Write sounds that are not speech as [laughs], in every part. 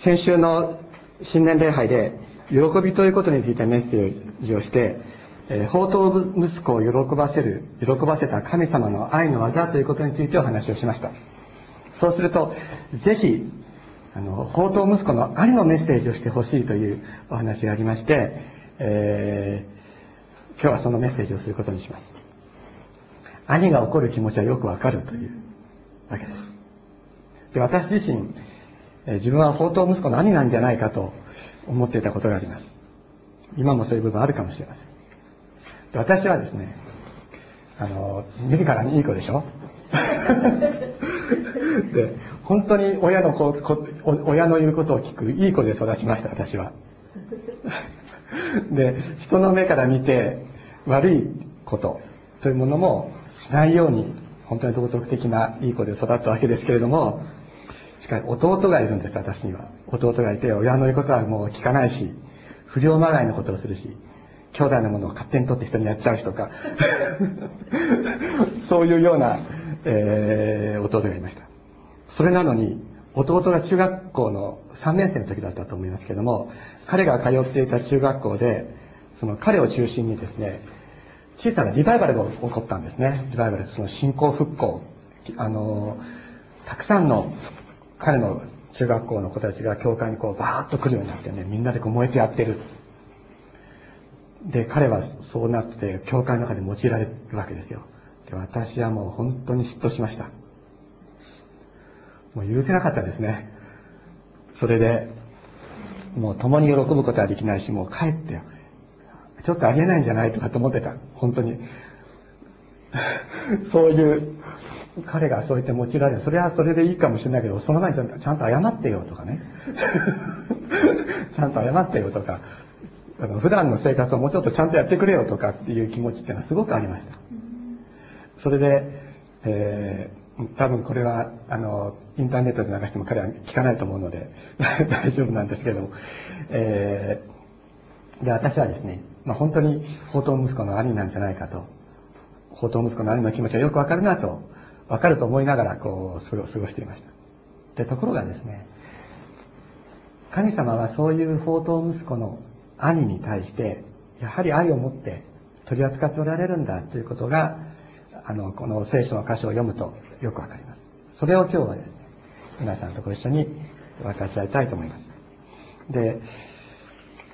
先週の新年礼拝で喜びということについてメッセージをして宝刀息子を喜ばせる喜ばせた神様の愛の技ということについてお話をしました。そうするとぜひあの宝刀息子の兄のメッセージをしてほしいというお話がありまして、えー、今日はそのメッセージをすることにします。兄が怒る気持ちはよくわかるというわけです。で私自身自分は宝刀息子の兄なんじゃないかと思っていたことがあります。今もそういう部分あるかもしれません。私はですねあの見るからにいい子でしょ？[laughs] で本当に親の子親の言うことを聞くいい子で育ちました私は。[laughs] で人の目から見て悪いことというものもしないように本当に道徳的ないい子で育ったわけですけれどもしかし弟がいるんです私には。弟がいて親の言うことはもう聞かないし不良まがいのことをするし兄弟のものを勝手に取って人にやっちゃう人とか。[laughs] そういうような、えー、弟がいました。それなのに弟が中学校の3年生の時だったと思いますけども彼が通っていた中学校でその彼を中心にですね小さなリバイバルが起こったんですね。リバイバルその信仰復興。あのたくさんの彼の中学校の子たちが教会にこうバーッと来るようになってねみんなでこう燃えてやってる。で彼はそうなって教会の中で用いられるわけですよ。で私はもう本当に嫉妬しました。もう許せなかったですね。それでもう共に喜ぶことはできないしもう帰ってちょっとありえないんじゃないとかと思ってた。本当に。[laughs] そういう彼がそう言って用いられる。それはそれでいいかもしれないけどその前にちゃんと謝ってよとかね。[laughs] ちゃんと謝ってよとか。あの普段の生活をもうちょっとちゃんとやってくれよとかっていう気持ちっていうのはすごくありました。それで、えー、多分これはあのインターネットで流しても彼は聞かないと思うので [laughs] 大丈夫なんですけど。も、えー、で私はですね、まあ、本当に宝刀息子の兄なんじゃないかと。宝刀息子の兄の気持ちはよくわかるなとわかると思いながらこうそれを過ごしていました。でところがですね神様はそういう宝刀息子の兄に対してやはり愛を持って取り扱っておられるんだということがあのこの聖書の箇所を読むとよくわかります。それを今日はですね皆さんとご一緒に分かち合いたいと思います。で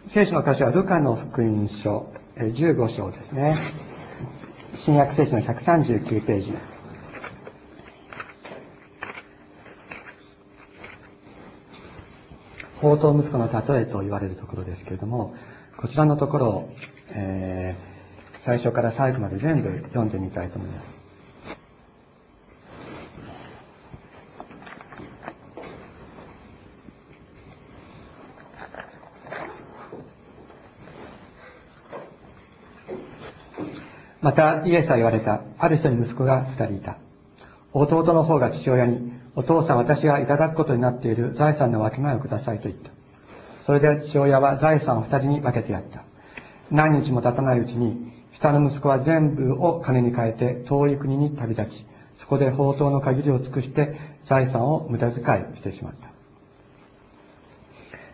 聖書の箇所はルカの福音書15章ですね。新約聖書の139ページ。宝刀息子の例えと言われるところですけれども、こちらのところを、えー、最初から最後まで全部読んでみたいと思います。またイエスは言われた。ある人に息子が二人いた。弟の方が父親に、お父さん私がいただくことになっている財産の分け前をくださいと言った。それで父親は財産を二人に分けてやった。何日も経たないうちに、下の息子は全部を金に変えて遠い国に旅立ち、そこで宝刀の限りを尽くして財産を無駄遣いしてしまった。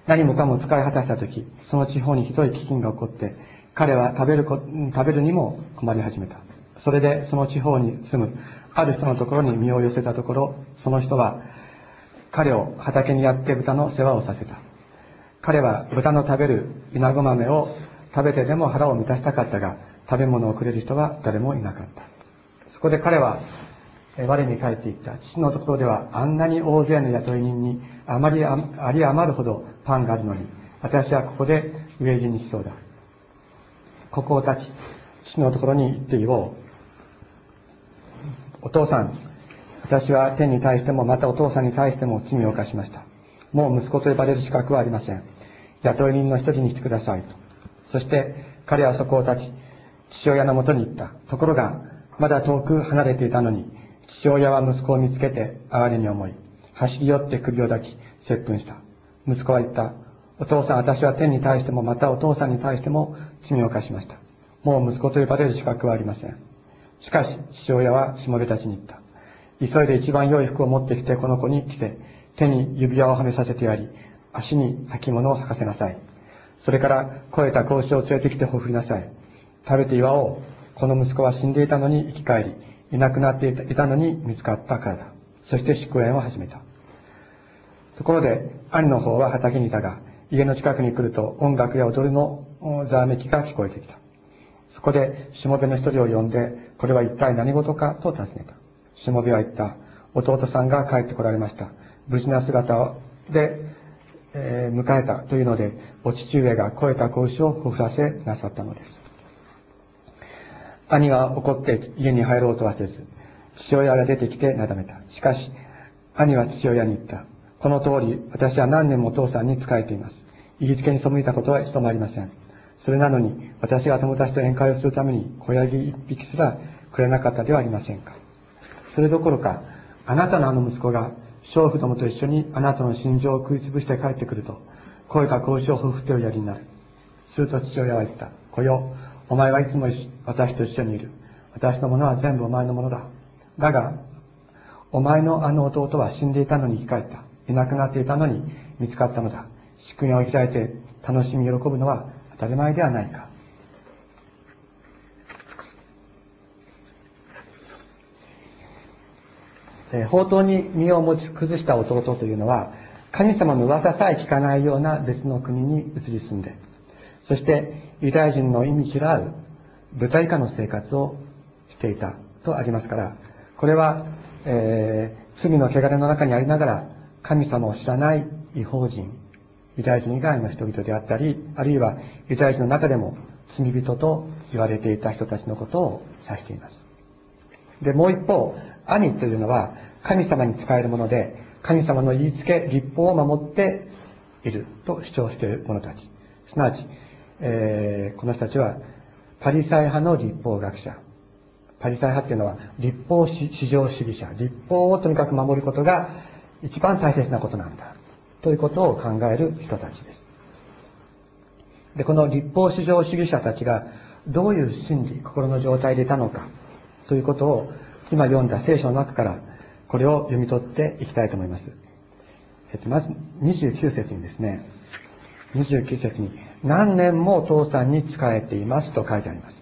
何もかも使い果たした時、その地方にひどい飢饉が起こって、彼は食べる食べるにも困り始めた。それでその地方に住むある人のところに身を寄せたところ、その人は彼を畑にやって豚の世話をさせた。彼は豚の食べる稲子豆を食べてでも腹を満たしたかったが、食べ物をくれる人は誰もいなかった。そこで彼は我に帰っていった。父のところではあんなに大勢の雇い人にあまりあり余るほどパンがあるのに、私はここで飢え死にしそうだ。ここを立ち、父のところに行って言おう。父さん、私は天に対しても、またお父さんに対しても罪を犯しました。もう息子と呼ばれる資格はありません。雇い人の一人にしてくださいと。そして彼はそこを立ち、父親のもとに行った。ところが、まだ遠く離れていたのに、父親は息子を見つけて哀れに思い、走り寄って首を抱き、接吻した。息子は言った。お父さん、私は天に対しても、またお父さんに対しても罪を犯しました。もう息子と呼ばれる資格はありません。しかし、父親はしもべたちに言った。急いで一番良い服を持ってきてこの子に着て、手に指輪をはめさせてやり、足に履物を履かせなさい。それから肥えた子牛を連れてきてほふりなさい。食べて祝おう。この息子は死んでいたのに生き返り、いなくなっていたのに見つかったからだ。そして祝宴を始めた。ところで、兄の方は畑にいたが、家の近くに来ると音楽や踊りのざわめきが聞こえてきた。そこで、しもべの一人を呼んで、これは一体何事かと尋ねた。しもべは言った。弟さんが帰ってこられました。無事な姿で、えー、迎えたというので、お父上が超えた子牛をほふらせなさったのです。兄は怒って家に入ろうとはせず、父親が出てきてなだめた。しかし、兄は父親に言った。この通り、私は何年もお父さんに仕えています。言いつけに背いたことは一度もありません。それなのに、私が友達と宴会をするために小ヤギ一匹すらくれなかったではありませんか。それどころか、あなたのあの息子が、娼婦どもと一緒にあなたの心情を食いつぶして帰ってくると、声か交渉をふっておやりになる。すると父親は言った。子よ、お前はいつも私と一緒にいる。私のものは全部お前のものだ。だが、お前のあの弟は死んでいたのに生き返った。いなくなっていたのに見つかったのだ。祝宴を開いて楽しみ喜ぶのは当たり前ではないか。え宝刀に身を持ち崩した弟というのは、神様の噂さえ聞かないような別の国に移り住んで、そしてユダヤ人の意味嫌う豚以下の生活をしていたとありますから、これは、えー、罪の汚れの中にありながら、神様を知らない違法人、ユダヤ人以外の人々であったり、あるいはユダヤ人の中でも罪人と言われていた人たちのことを指しています。で、もう一方、兄というのは神様に使えるもので、神様の言いつけ、立法を守っていると主張している者たち。すなわち、えー、この人たちはパリサイ派の立法学者。パリサイ派っていうのは立法至上主義者。立法をとにかく守ることが一番大切なことなんだ。ということを考える人たちです。で、この立法至上主義者たちがどういう心理、心の状態でいたのかということを今読んだ聖書の中からこれを読み取っていきたいと思います。えっと、まず29節にですね、29節に何年もお父さんに仕えていますと書いてあります。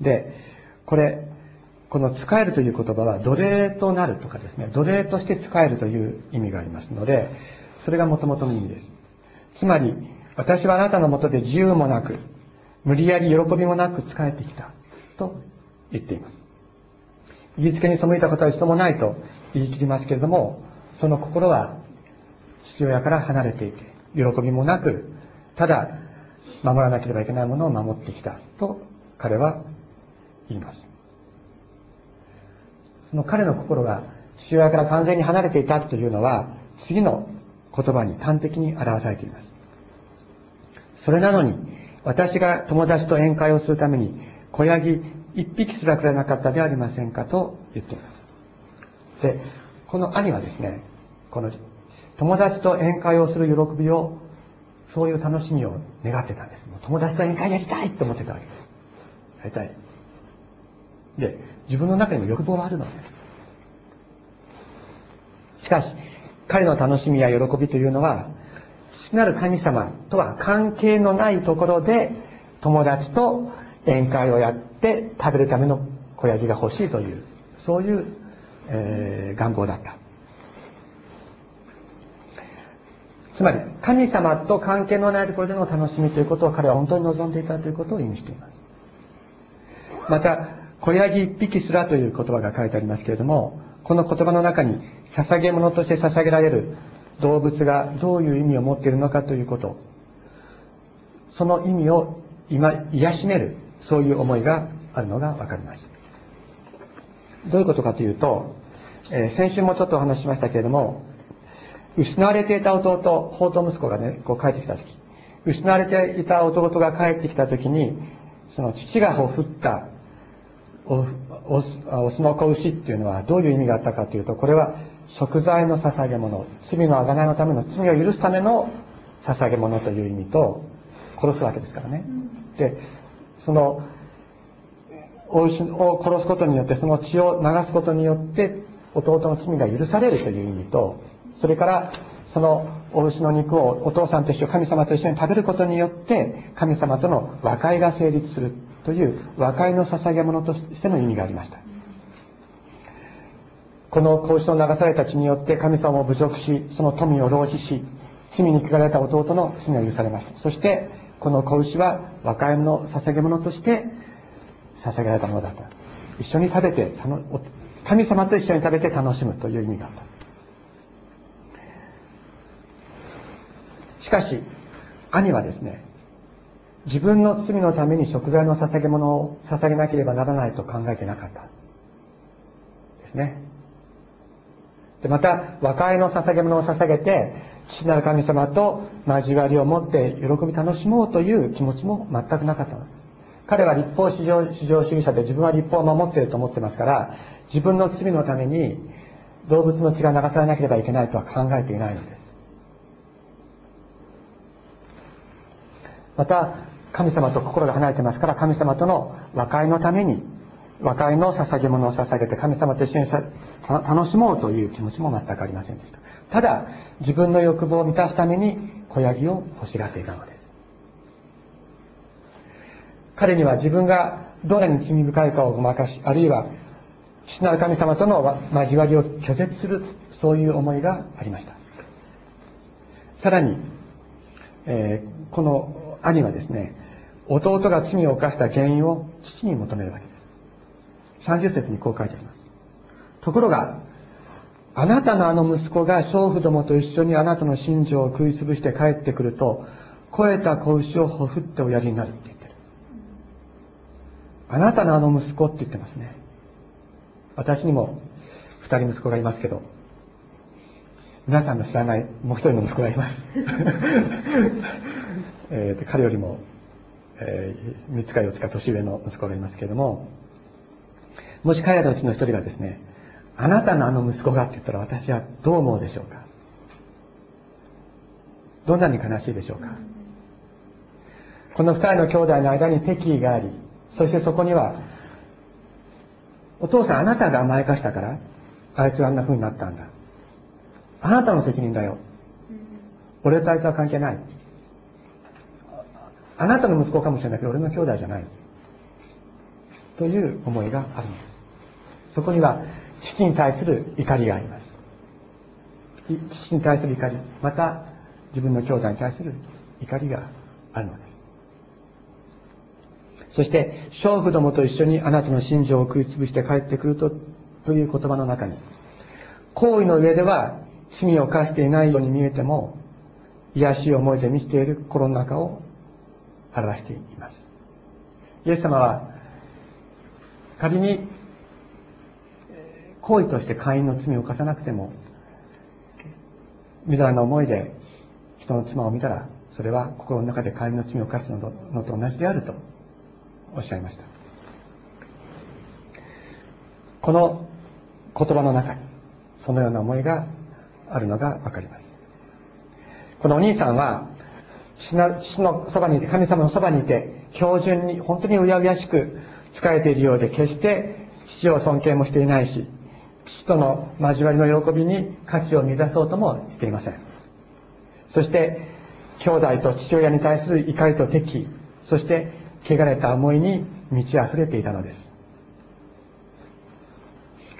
で、これ、この使えるという言葉は奴隷となるとかですね、奴隷として使えるという意味がありますので、それが元々の意味です。つまり、私はあなたのもとで自由もなく、無理やり喜びもなく仕えてきた、と言っています。言いつけに背いたことは一度もないと言い切りますけれども、その心は父親から離れていて、喜びもなく、ただ守らなければいけないものを守ってきたと彼は言います。その彼の心が父親から完全に離れていたというのは、次の言葉に端的に表されています。それなのに、私が友達と宴会をするために、小ヤギ一匹すらくれなかったではありませんかと言っています。で、この兄はですね、この友達と宴会をする喜びを、そういう楽しみを願ってたんです。もう友達と宴会やりたいと思ってたわけです。やりたい。で、自分の中にも欲望はあるのです。しかし、彼の楽しみや喜びというのは、父なる神様とは関係のないところで、友達と宴会をやって食べるための小ヤギが欲しいという、そういう、えー、願望だった。つまり、神様と関係のないところでの楽しみということを彼は本当に望んでいたということを意味しています。また、小ヤギ一匹すらという言葉が書いてありますけれども、この言葉の中に捧げ物として捧げられる動物がどういう意味を持っているのかということ、その意味を今、癒しめるそういう思いがあるのがわかります。どういうことかというと、えー、先週もちょっとお話ししましたけれども、失われていた弟、宝刀息子がね、こう帰ってきたとき、失われていた弟が帰ってきたときに、その父が振ったおオスの子牛っていうのはどういう意味があったかというと、これは食材の捧げ物、罪の贖いのための罪を許すための捧げ物という意味と、殺すわけですからね。で、その、お牛を殺すことによって、その血を流すことによって、弟の罪が許されるという意味と、それから、そのお牛の肉をお父さんと一緒神様と一緒に食べることによって神様との和解が成立するという和解の捧げ物としての意味がありました。この子牛の流された血によって神様を侮辱しその富を浪費し罪に汚れた弟の罪が許されました。そしてこの子牛は和解の捧げ物として捧げられたものだった。一緒に食べて神様と一緒に食べて楽しむという意味があった。しかし兄はですね自分の罪のために食材の捧げ物を捧げなければならないと考えてなかった。ですね。でまた和解の捧げ物を捧げて父なる神様と交わりを持って喜び楽しもうという気持ちも全くなかった。のです彼は立法至上至上主義者で自分は立法を守っていると思ってますから自分の罪のために動物の血が流されなければいけないとは考えていないのです。また神様と心が離れてますから神様との和解のために和解の捧げ物を捧げて神様と一緒に楽しもうという気持ちも全くありませんでした。ただ自分の欲望を満たすために小ヤギを欲しがっていたのです。彼には自分がどれに罪深いかをごまかしあるいは父なる神様との交わりを拒絶するそういう思いがありました。さらに、えー、この兄はですね、弟が罪を犯した原因を父に求めるわけです。30節にこう書いてあります。ところが、あなたのあの息子が娼婦どもと一緒にあなたの信条を食い潰して帰ってくると、肥えた子牛をほふっておやりになるって言ってる。あなたのあの息子って言ってますね。私にも二人息子がいますけど、皆さんの知らないもう一人の息子がいます。[laughs] えー、彼よりも、えー、3つか4つか年上の息子がいますけれども、もし彼らのうちの一人がですね、あなたのあの息子がって言ったら私はどう思うでしょうか？どんなに悲しいでしょうか？この二人の兄弟の間に敵意があり、そしてそこには、お父さんあなたが甘やかしたから、あいつはあんな風になったんだ。あなたの責任だよ。俺とあいつは関係ない。あなたの息子かもしれないけど俺の兄弟じゃないという思いがあるんですそこには父に対する怒りがあります父に対する怒りまた自分の兄弟に対する怒りがあるのですそして娼婦どもと一緒にあなたの心情を食いつぶして帰ってくるとという言葉の中に行為の上では罪を犯していないように見えても癒しい思いで満ちている心の中を表しています。イエス様は、仮に、行為として会員の罪を犯さなくても、みだらな思いで人の妻を見たら、それは心の中で会員の罪を犯すのと同じであるとおっしゃいました。この言葉の中に、そのような思いがあるのがわかります。このお兄さんは、父のそばにいて、神様のそばにいて、標準に、本当にうやうやしく仕えているようで、決して父を尊敬もしていないし、父との交わりの喜びに価値を見出そうともしていません。そして、兄弟と父親に対する怒りと敵意、そして、汚れた思いに満ち溢れていたのです。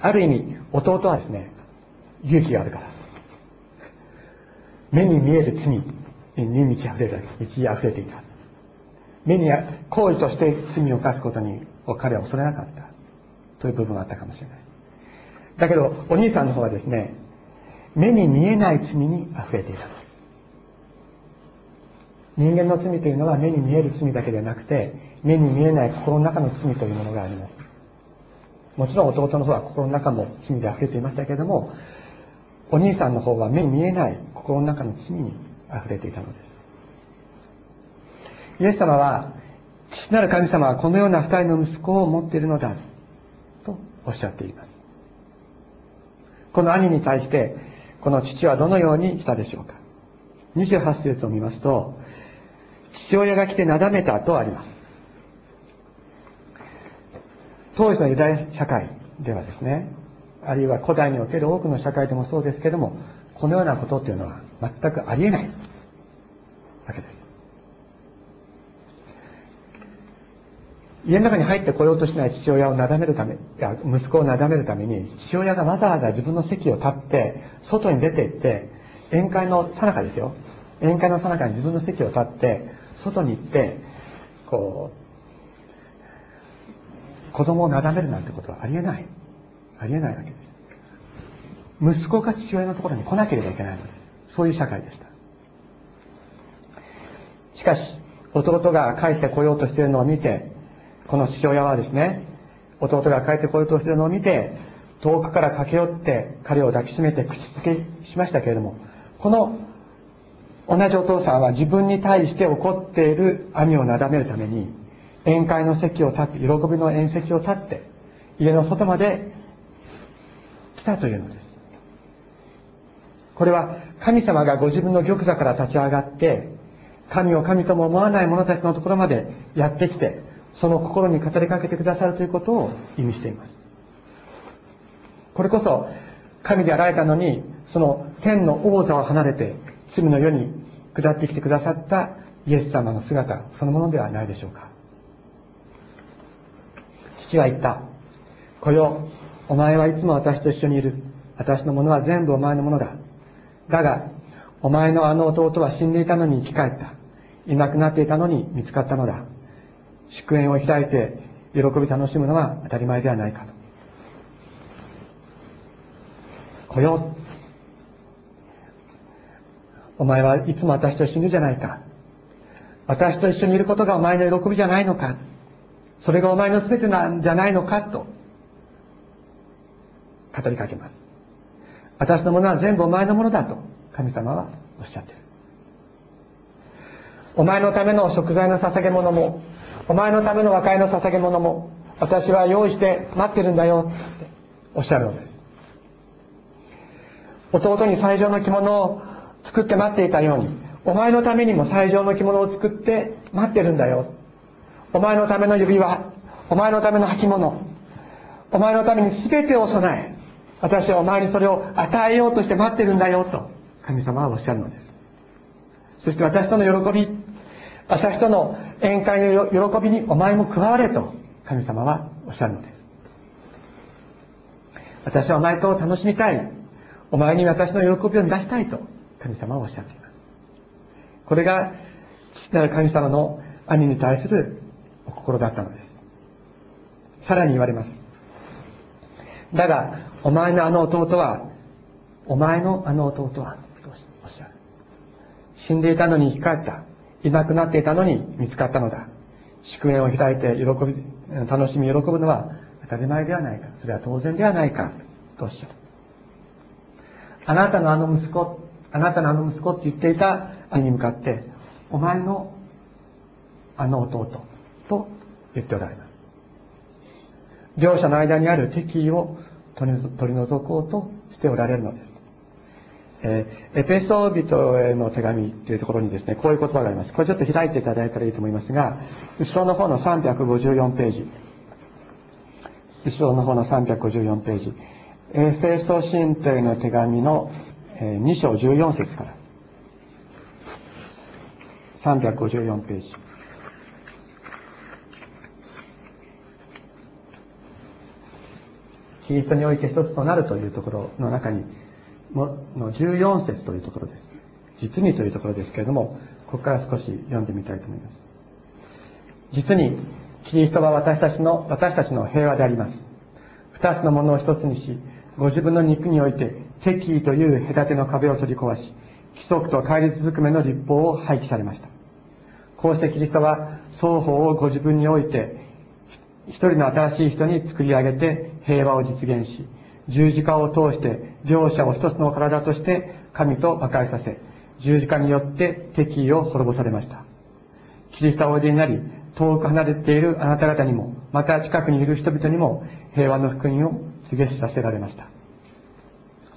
ある意味、弟はですね、勇気があるから。目に見える罪、に満ち溢れる満ち溢れていた目に行為として罪を犯すことに彼は恐れなかったという部分があったかもしれないだけどお兄さんの方はですね目に見えない罪に溢れていた。人間の罪というのは目に見える罪だけではなくて目に見えない心の中の罪というものがあります。もちろん弟の方は心の中も罪で溢れていましたけれどもお兄さんの方は目に見えない心の中の罪に溢れていたのです。イエス様は父なる神様はこのような二人の息子を持っているのだとおっしゃっています。この兄に対してこの父はどのようにしたでしょうか。28節を見ますと父親が来てなだめたとあります。当時のユダヤ社会ではですねあるいは古代における多くの社会でもそうですけどもこのようなことっていうのは全くありえないわけです。家の中に入ってこようとしない父親をなだめるため、いや、息子をなだめるために、父親がわざわざ自分の席を立って、外に出て行って、宴会の最中ですよ。宴会の最中に自分の席を立って、外に行って、こう、子供をなだめるなんてことはありえない。ありえないわけです。息子が父親のところに来なければいけないのです。そういう社会でした。しかし、弟が帰ってこようとしているのを見て、この父親はですね、弟が帰ってこようとしているのを見て、遠くから駆け寄って彼を抱きしめて口づけしましたけれども、この同じお父さんは自分に対して怒っている兄をなだめるために、宴会の席を立って、喜びの宴席を立って、家の外まで来たというのです。これは神様がご自分の玉座から立ち上がって、神を神とも思わない者たちのところまでやってきて、その心に語りかけてくださるということを意味しています。これこそ、神であられたのに、その天の王座を離れて、罪の世に下ってきてくださったイエス様の姿、そのものではないでしょうか。父は言った。子よ、お前はいつも私と一緒にいる。私のものは全部お前のものだ。だが、お前のあの弟は死んでいたのに生き返った。いなくなっていたのに見つかったのだ。祝宴を開いて喜び楽しむのは当たり前ではないかと。来よう。お前はいつも私と一緒にいるじゃないか。私と一緒にいることがお前の喜びじゃないのか。それがお前の全てなんじゃないのかと語りかけます。私のものは全部お前のものだと神様はおっしゃっている。お前のための食材の捧げ物もお前のための和解の捧げ物も私は用意して待ってるんだよっておっしゃるのです。弟に最上の着物を作って待っていたようにお前のためにも最上の着物を作って待ってるんだよ。お前のための指輪お前のための履物お前のために全てを備え私はお前にそれを与えようとして待ってるんだよと神様はおっしゃるのです。そして私との喜び私との宴会の喜びにお前も加われと神様はおっしゃるのです。私はお前と楽しみたい。お前に私の喜びを出したいと神様はおっしゃっています。これが父なる神様の兄に対するお心だったのです。さらに言われます。だが、お前のあの弟は、お前のあの弟は、とおっしゃる。死んでいたのに生き返った。いなくなっていたのに見つかったのだ。祝宴を開いて喜び、楽しみ喜ぶのは当たり前ではないか。それは当然ではないか。とおっしゃる。あなたのあの息子、あなたのあの息子って言っていた兄に向かって、お前のあの弟と言っておられます。両者の間にある敵意を取り除こうとしておられるのです。えー、エペソ人への手紙というところにですね、こういう言葉があります。これちょっと開いていただいたらいいと思いますが、後ろの方の354ページ。後ろの方の354ページ。エフェソ信徒への手紙のえ2章14節から。354ページ。キリストにおいて一つとなるというところの中に、の14節というところです。実にというところですけれども、ここから少し読んでみたいと思います。実に、キリストは私たちの、私たちの平和であります。二つのものを一つにし、ご自分の肉において、敵意という隔ての壁を取り壊し、規則と対立ずくめの立法を廃棄されました。こうしてキリストは双方をご自分において、一人の新しい人に作り上げて平和を実現し、十字架を通して両者を一つの体として神と和解させ、十字架によって敵意を滅ぼされました。キリストはおいでになり、遠く離れているあなた方にも、また近くにいる人々にも平和の福音を告げ知らせられました。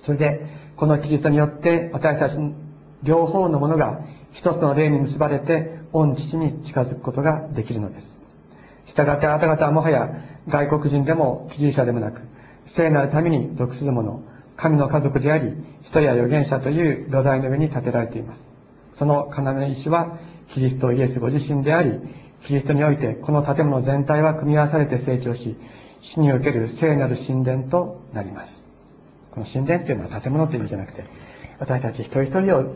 それで、このキリストによって私たち両方のものが一つの霊に結ばれて、御父に近づくことができるのです。従ってあなた方はもはや外国人でも、記事者でもなく、聖なるために属する者、神の家族であり、人や預言者という土台の上に建てられています。その要の石は、キリストイエスご自身であり、キリストにおいて、この建物全体は組み合わされて成長し、死における聖なる神殿となります。この神殿というのは建物という意味じゃなくて、私たち一人一人を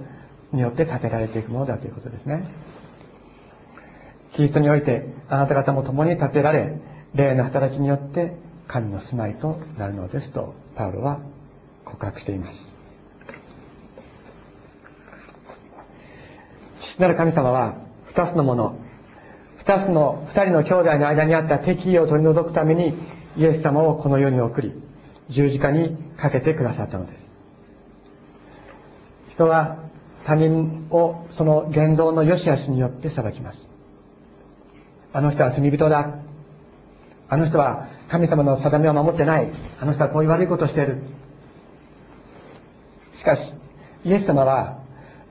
によって建てられていくものだということですね。キリストにおいて、あなた方も共に建てられ、霊の働きによって神の住まいとなるのですと、パウロは告白しています。父なる神様は、二つのもの、二つの、二人の兄弟の間にあった敵意を取り除くために、イエス様をこの世に送り、十字架にかけてくださったのです。人は他人をその言動の良し悪しによって裁きます。あの人は罪人だ。あの人は神様の定めを守ってない。あの人はこういう悪いことをしている。しかし、イエス様は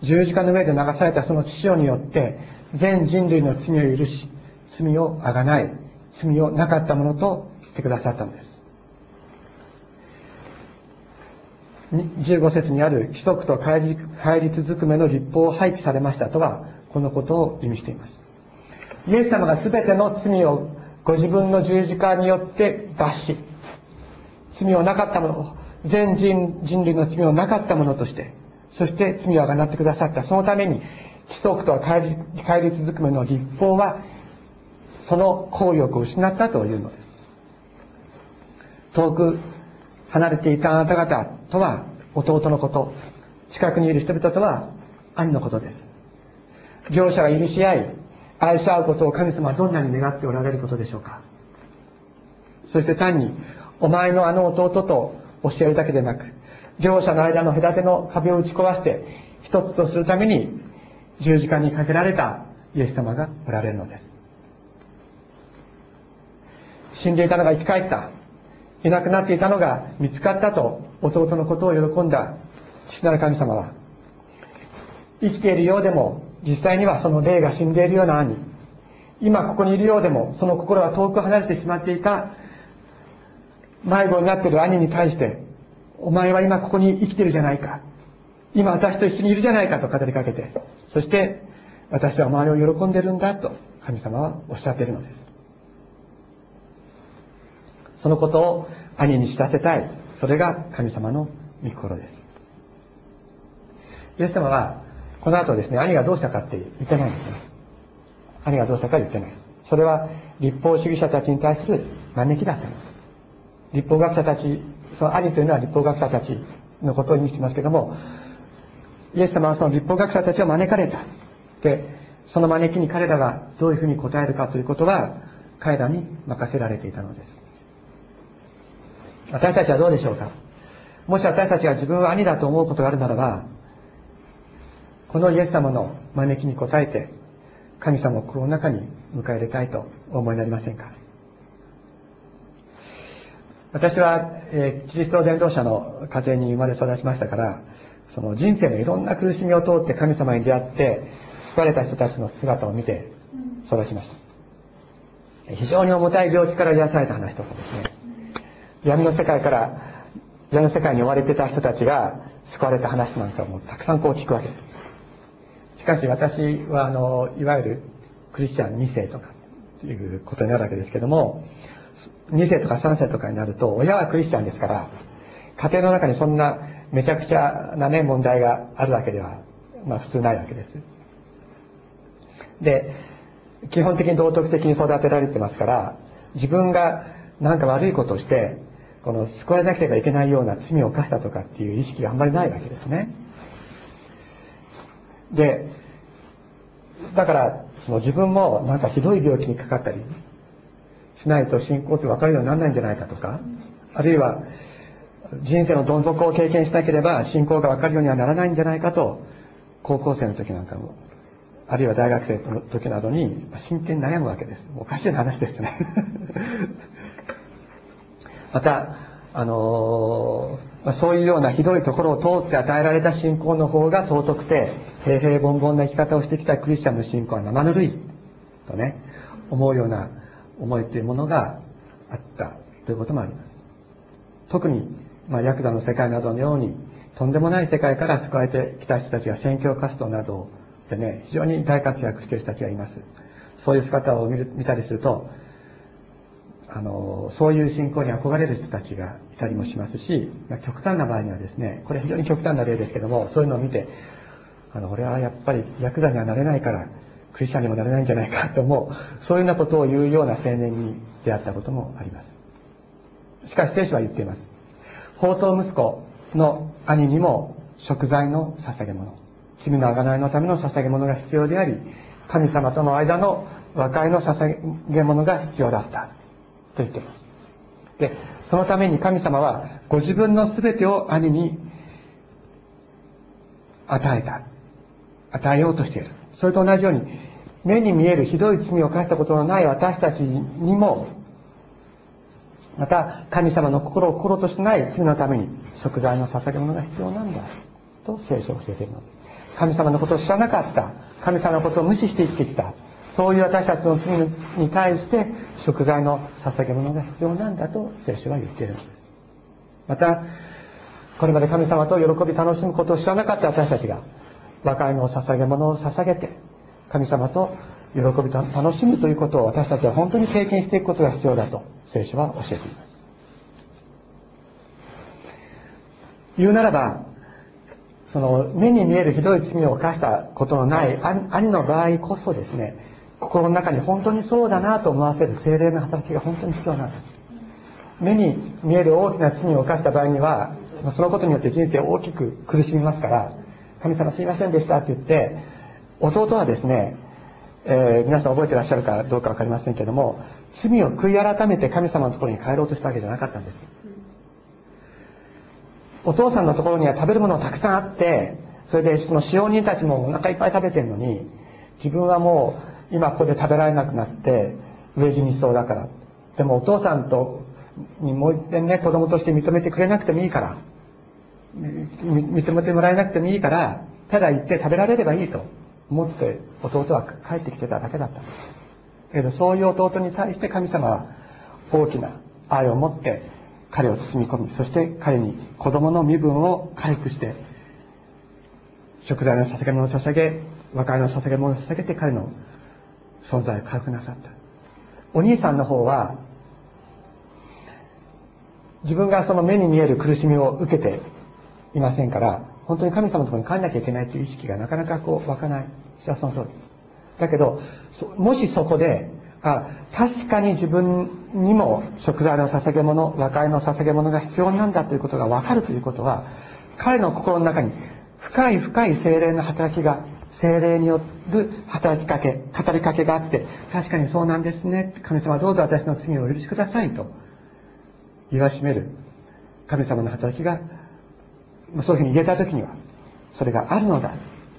十字架の上で流されたその父親によって全人類の罪を許し、罪をあがない、罪をなかったものとしてくださったのです。15節にある規則と戒律ずくめの立法を廃棄されましたとは、このことを意味しています。イエス様が全ての罪をご自分の十字架によって罰し、罪をなかったもの、全人人類の罪をなかったものとして、そして罪をあがなってくださった。そのために、規則と戒律ずくめの立法は、その効力を失ったというのです。遠く離れていたあなた方とは弟のこと、近くにいる人々とは兄のことです。両者が許し合い、愛し合うことを神様はどんなに願っておられることでしょうか。そして単に、お前のあの弟と教えるだけでなく、両者の間の隔ての壁を打ち壊して、一つとするために十字架にかけられたイエス様がおられるのです。死んでいたのが生き返った。いなくなっていたのが見つかったと弟のことを喜んだ父なる神様は、生きているようでも実際にはその霊が死んでいるような兄、今ここにいるようでもその心は遠く離れてしまっていた迷子になっている兄に対して、お前は今ここに生きてるじゃないか。今私と一緒にいるじゃないかと語りかけて、そして私は周りを喜んでるんだと神様はおっしゃっているのです。そのことを兄に知らせたい。それが神様の御心です。イエス様は、この後ですね、兄がどうしたかって言ってないんですよ。兄がどうしたか言ってない。それは、立法主義者たちに対する招きだったんです。立法学者たち、その兄というのは立法学者たちのことを意味していますけども、イエス様はその立法学者たちを招かれた。で、その招きに彼らがどういうふうに答えるかということは、彼らに任せられていたのです。私たちはどうでしょうか？もし私たちが自分は兄だと思うことがあるならば、このイエス様の招きに応えて、神様を心の中に迎え入れたいとお思いになりませんか？私は、えー、キリスト伝道者の家庭に生まれ育ちましたから、その人生のいろんな苦しみを通って神様に出会って、救われた人たちの姿を見て育ちました。非常に重たい病気から癒された話とかですね、闇の世界から、闇の世界に追われてた人たちが救われた話なんかもたくさんこう聞くわけです。しかし私は、あの、いわゆるクリスチャン2世とかいうことになるわけですけども、2世とか3世とかになると、親はクリスチャンですから、家庭の中にそんなめちゃくちゃなね、問題があるわけでは、まあ普通ないわけです。で、基本的に道徳的に育てられてますから、自分が何か悪いことをして、この救われなければいけないような罪を犯したとかっていう意識があんまりないわけですね。で、だから、その自分もなんかひどい病気にかかったりしないと信仰って分かるようにならないんじゃないかとか、あるいは人生のどん底を経験しなければ信仰が分かるようにはならないんじゃないかと、高校生の時なんかも、あるいは大学生の時などに真剣に悩むわけです。おかしい話ですね。[laughs] また、あのー、そういうようなひどいところを通って与えられた信仰の方が尊くて、平々凡々な生き方をしてきたクリスチャンの信仰は生ぬるい、とね、思うような思いというものがあったということもあります。特にまあ、ヤクザの世界などのようにとんでもない世界から救われてきた人たちが宣教活動などでね非常に大活躍している人たちがいますそういう姿を見る見たりするとあのそういう信仰に憧れる人たちがいたりもしますし、ま、極端な場合にはですねこれ非常に極端な例ですけどもそういうのを見てあの俺はやっぱりヤクザにはなれないからクリスチャンにもなれないんじゃないかと思うそういうようなことを言うような青年に出会ったこともあります。しかし聖書は言っています。宝刀息子の兄にも食材の捧げ物罪の贖いのための捧げ物が必要であり神様との間の和解の捧げ物が必要だったと言っています。でそのために神様はご自分の全てを兄に与えた与えようとしている。それと同じように目に見えるひどい罪を犯したことのない私たちにもまた神様の心を心としてない罪のために食材の捧げ物が必要なんだと聖書を教えているのです。神様のことを知らなかった神様のことを無視して生きてきたそういう私たちの罪に対して食材の捧げ物が必要なんだと聖書は言っているのです。またこれまで神様と喜び楽しむことを知らなかった私たちが和解の捧げ物を捧げて神様と喜びと楽しむということを私たちは本当に経験していくことが必要だと聖書は教えています。言うならばその目に見えるひどい罪を犯したことのない兄の場合こそですね心の中に本当にそうだなと思わせる精霊の働きが本当に必要なんです。目に見える大きな罪を犯した場合にはそのことによって人生を大きく苦しみますから神様すいませんでしたって言って弟はですね、えー、皆さん覚えてらっしゃるかどうか分かりませんけども罪を悔い改めて神様のところに帰ろうとしたわけじゃなかったんです。お父さんのところには食べるものがたくさんあってそれでその使用人たちもお腹いっぱい食べてるのに自分はもう今ここで食べられなくなって飢え死にしそうだから。でもお父さんとにもう一遍ね子供として認めてくれなくてもいいから。認めてもらえなくてもいいからただ行って食べられればいいと。思って弟は帰ってきてただけだった。けどそういう弟に対して神様は大きな愛を持って彼を包み込みそして彼に子供の身分を回復して食材の捧げ物を捧げ和解の捧げ物を捧げて彼の存在を回復なさった。お兄さんの方は自分がその目に見える苦しみを受けていませんから本当に神様のところに帰らなきゃいけないという意識がなかなかこう湧かない。それはその通り。だけどもしそこであ確かに自分にも食材の捧げ物和解の捧げ物が必要なんだということが分かるということは彼の心の中に深い深い精霊の働きが精霊による働きかけ語りかけがあって確かにそうなんですね。神様どうぞ私の罪をお許しくださいと言わしめる。神様の働きがそういうふうに言えた時にはそれがあるのだ。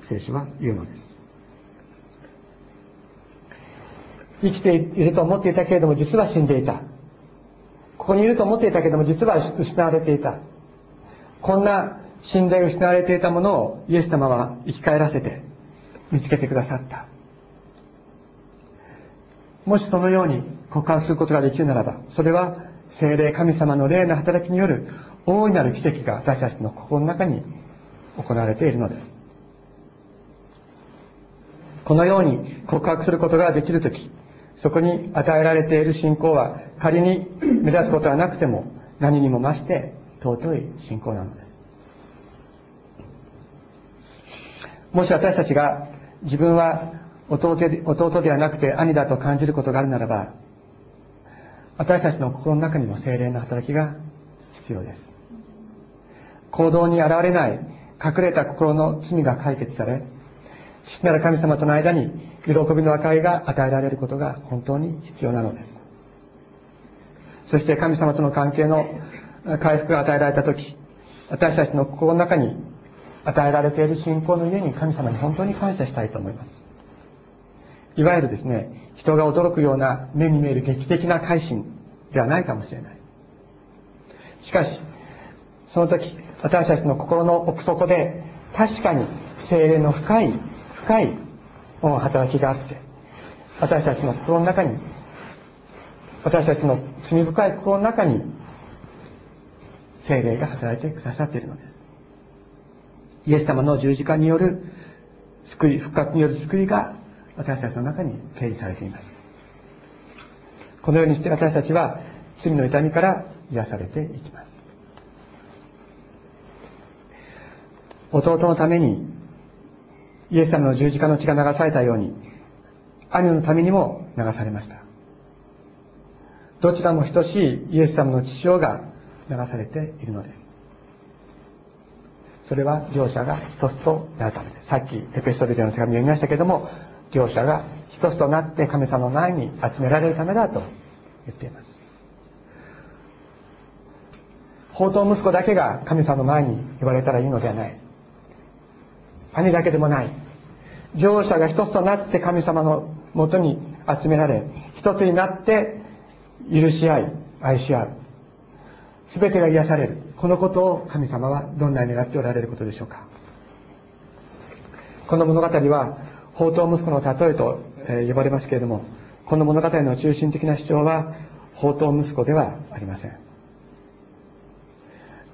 聖書は言うのです。生きていると思っていたけれども実は死んでいた。ここにいると思っていたけれども実は失われていた。こんな死んで失われていたものをイエス様は生き返らせて見つけてくださった。もしそのように告白することができるならばそれは精霊神様の霊の働きによる大いなる奇跡が私たちの心の中に行われているのです。このように告白することができるときそこに与えられている信仰は仮に目指すことはなくても何にも増して尊い信仰なのです。もし私たちが自分は弟ではなくて兄だと感じることがあるならば私たちの心の中にも精霊の働きが必要です。行動に現れない隠れた心の罪が解決され父なる神様との間に喜びの和解が与えられることが本当に必要なのです。そして神様との関係の回復が与えられた時私たちの心の中に与えられている信仰の家に神様に本当に感謝したいと思います。いわゆるですね人が驚くような目に見える劇的な改心ではないかもしれない。しかしその時私たちの心の奥底で確かに精霊の深い深い働きがあって私たちの心の中に私たちの罪深い心の中に精霊が働いてくださっているのです。イエス様の十字架による救い復活による救いが私たちの中に掲示されています。このようにして私たちは罪の痛みから癒されていきます。弟のためにイエス様の十字架の血が流されたように兄のためにも流されました。どちらも等しいイエス様の血潮が流されているのです。それは両者が一つとなるためです。さっきエペストビデの手紙を読みましたけども両者が一つとなって神様の前に集められるためだと言っています。宝刀息子だけが神様の前に呼ばれたらいいのではない。兄だけでもない。両者が一つとなって神様のもとに集められ一つになって許し合い愛し合う。全てが癒される。このことを神様はどんなに願っておられることでしょうか。この物語は宝刀息子の例えと呼ばれますけれどもこの物語の中心的な主張は宝刀息子ではありません。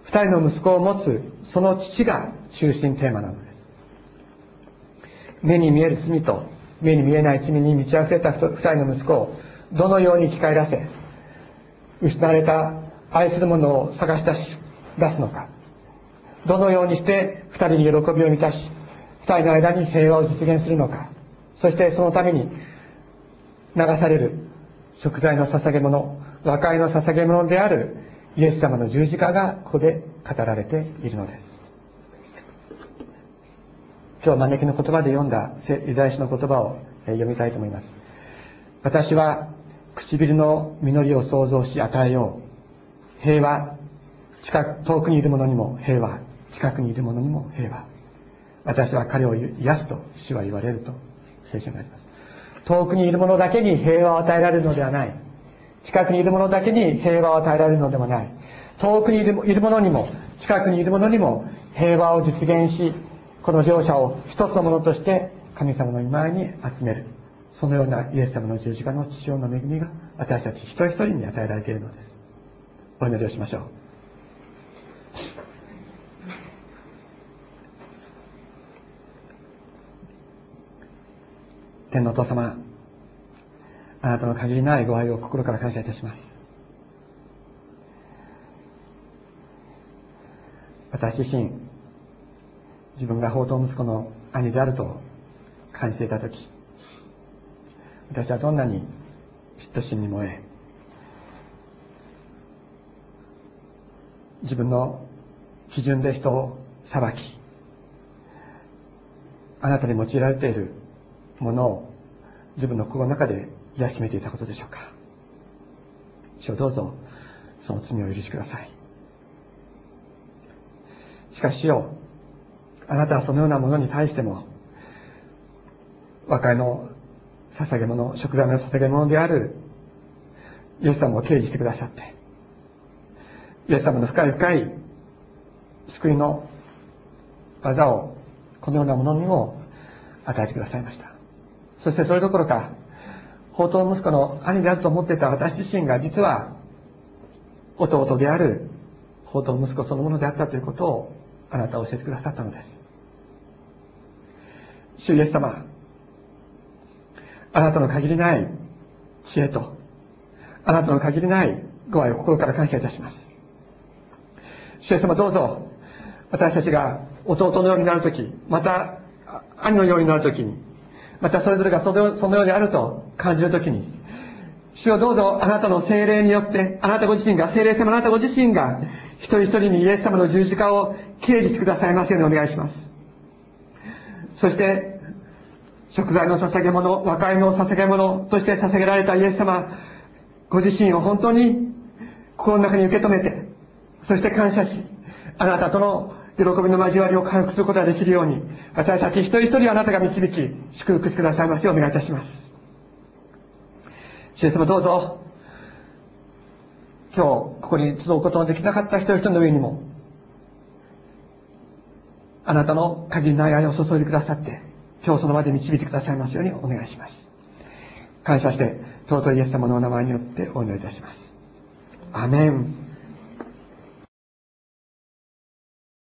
二人の息子を持つその父が中心テーマなの。です目に見える罪と目に見えない罪に満ち溢れた二人の息子をどのように生き返らせ失われた愛する者を探し出し出すのかどのようにして二人に喜びを満たし二人の間に平和を実現するのかそしてそのために流される食材の捧げ物和解の捧げ物であるイエス様の十字架がここで語られているのです。今日招きの言葉で読んだイザヤ書の言葉を読みたいと思います。私は唇の実りを想像し与えよう。平和近く遠くにいる者にも平和近くにいる者にも平和。私は彼を癒すと主は言われると聖書にあります。遠くにいる者だけに平和を与えられるのではない。近くにいる者だけに平和を与えられるのでもない。遠くにいるいる者にも近くにいる者にも平和を実現しこの両者を一つのものとして神様の御前に集める。そのようなイエス様の十字架の父親の恵みが私たち一人一人に与えられているのです。お祈りをしましょう。天のお父様あなたの限りないご愛を心から感謝いたします。私自身自分が宝刀息子の兄であると感じていた時私はどんなに嫉妬心に燃え自分の基準で人を裁きあなたに用いられているものを自分の心の中で癒しめていたことでしょうか。主をどうぞその罪を許しください。しかしよあなたはそのようなものに対しても和解の捧げ物食材の捧げ物であるイエス様を掲示してくださってイエス様の深い深い救いの技をこのようなものにも与えてくださいました。そしてそれどころか宝刀息子の兄であると思っていた私自身が実は弟である宝刀息子そのものであったということをあなたは教えてくださったのです。主イエス様あなたの限りない知恵とあなたの限りないご愛を心から感謝いたします。主イエス様どうぞ私たちが弟のようになるときまた兄のようになるときにまたそれぞれがそのようにあると感じるときに主をどうぞあなたの精霊によってあなたご自身が精霊様あなたご自身が一人一人にイエス様の十字架を掲示してくださいますようにお願いします。そして食材の捧げ物和解の捧げ物として捧げられたイエス様ご自身を本当に心の中に受け止めてそして感謝しあなたとの喜びの交わりを回復することができるように私たち一人一人あなたが導き祝福してくださいますようお願いいたします。主イエス様どうぞ。今日ここに集うことのできなかった一人一人の上にもあなたの限りない愛を注いでくださって今日その場で導いてくださいますようにお願いします。感謝して尊いイエス様のお名前によってお祈りいたします。アメン。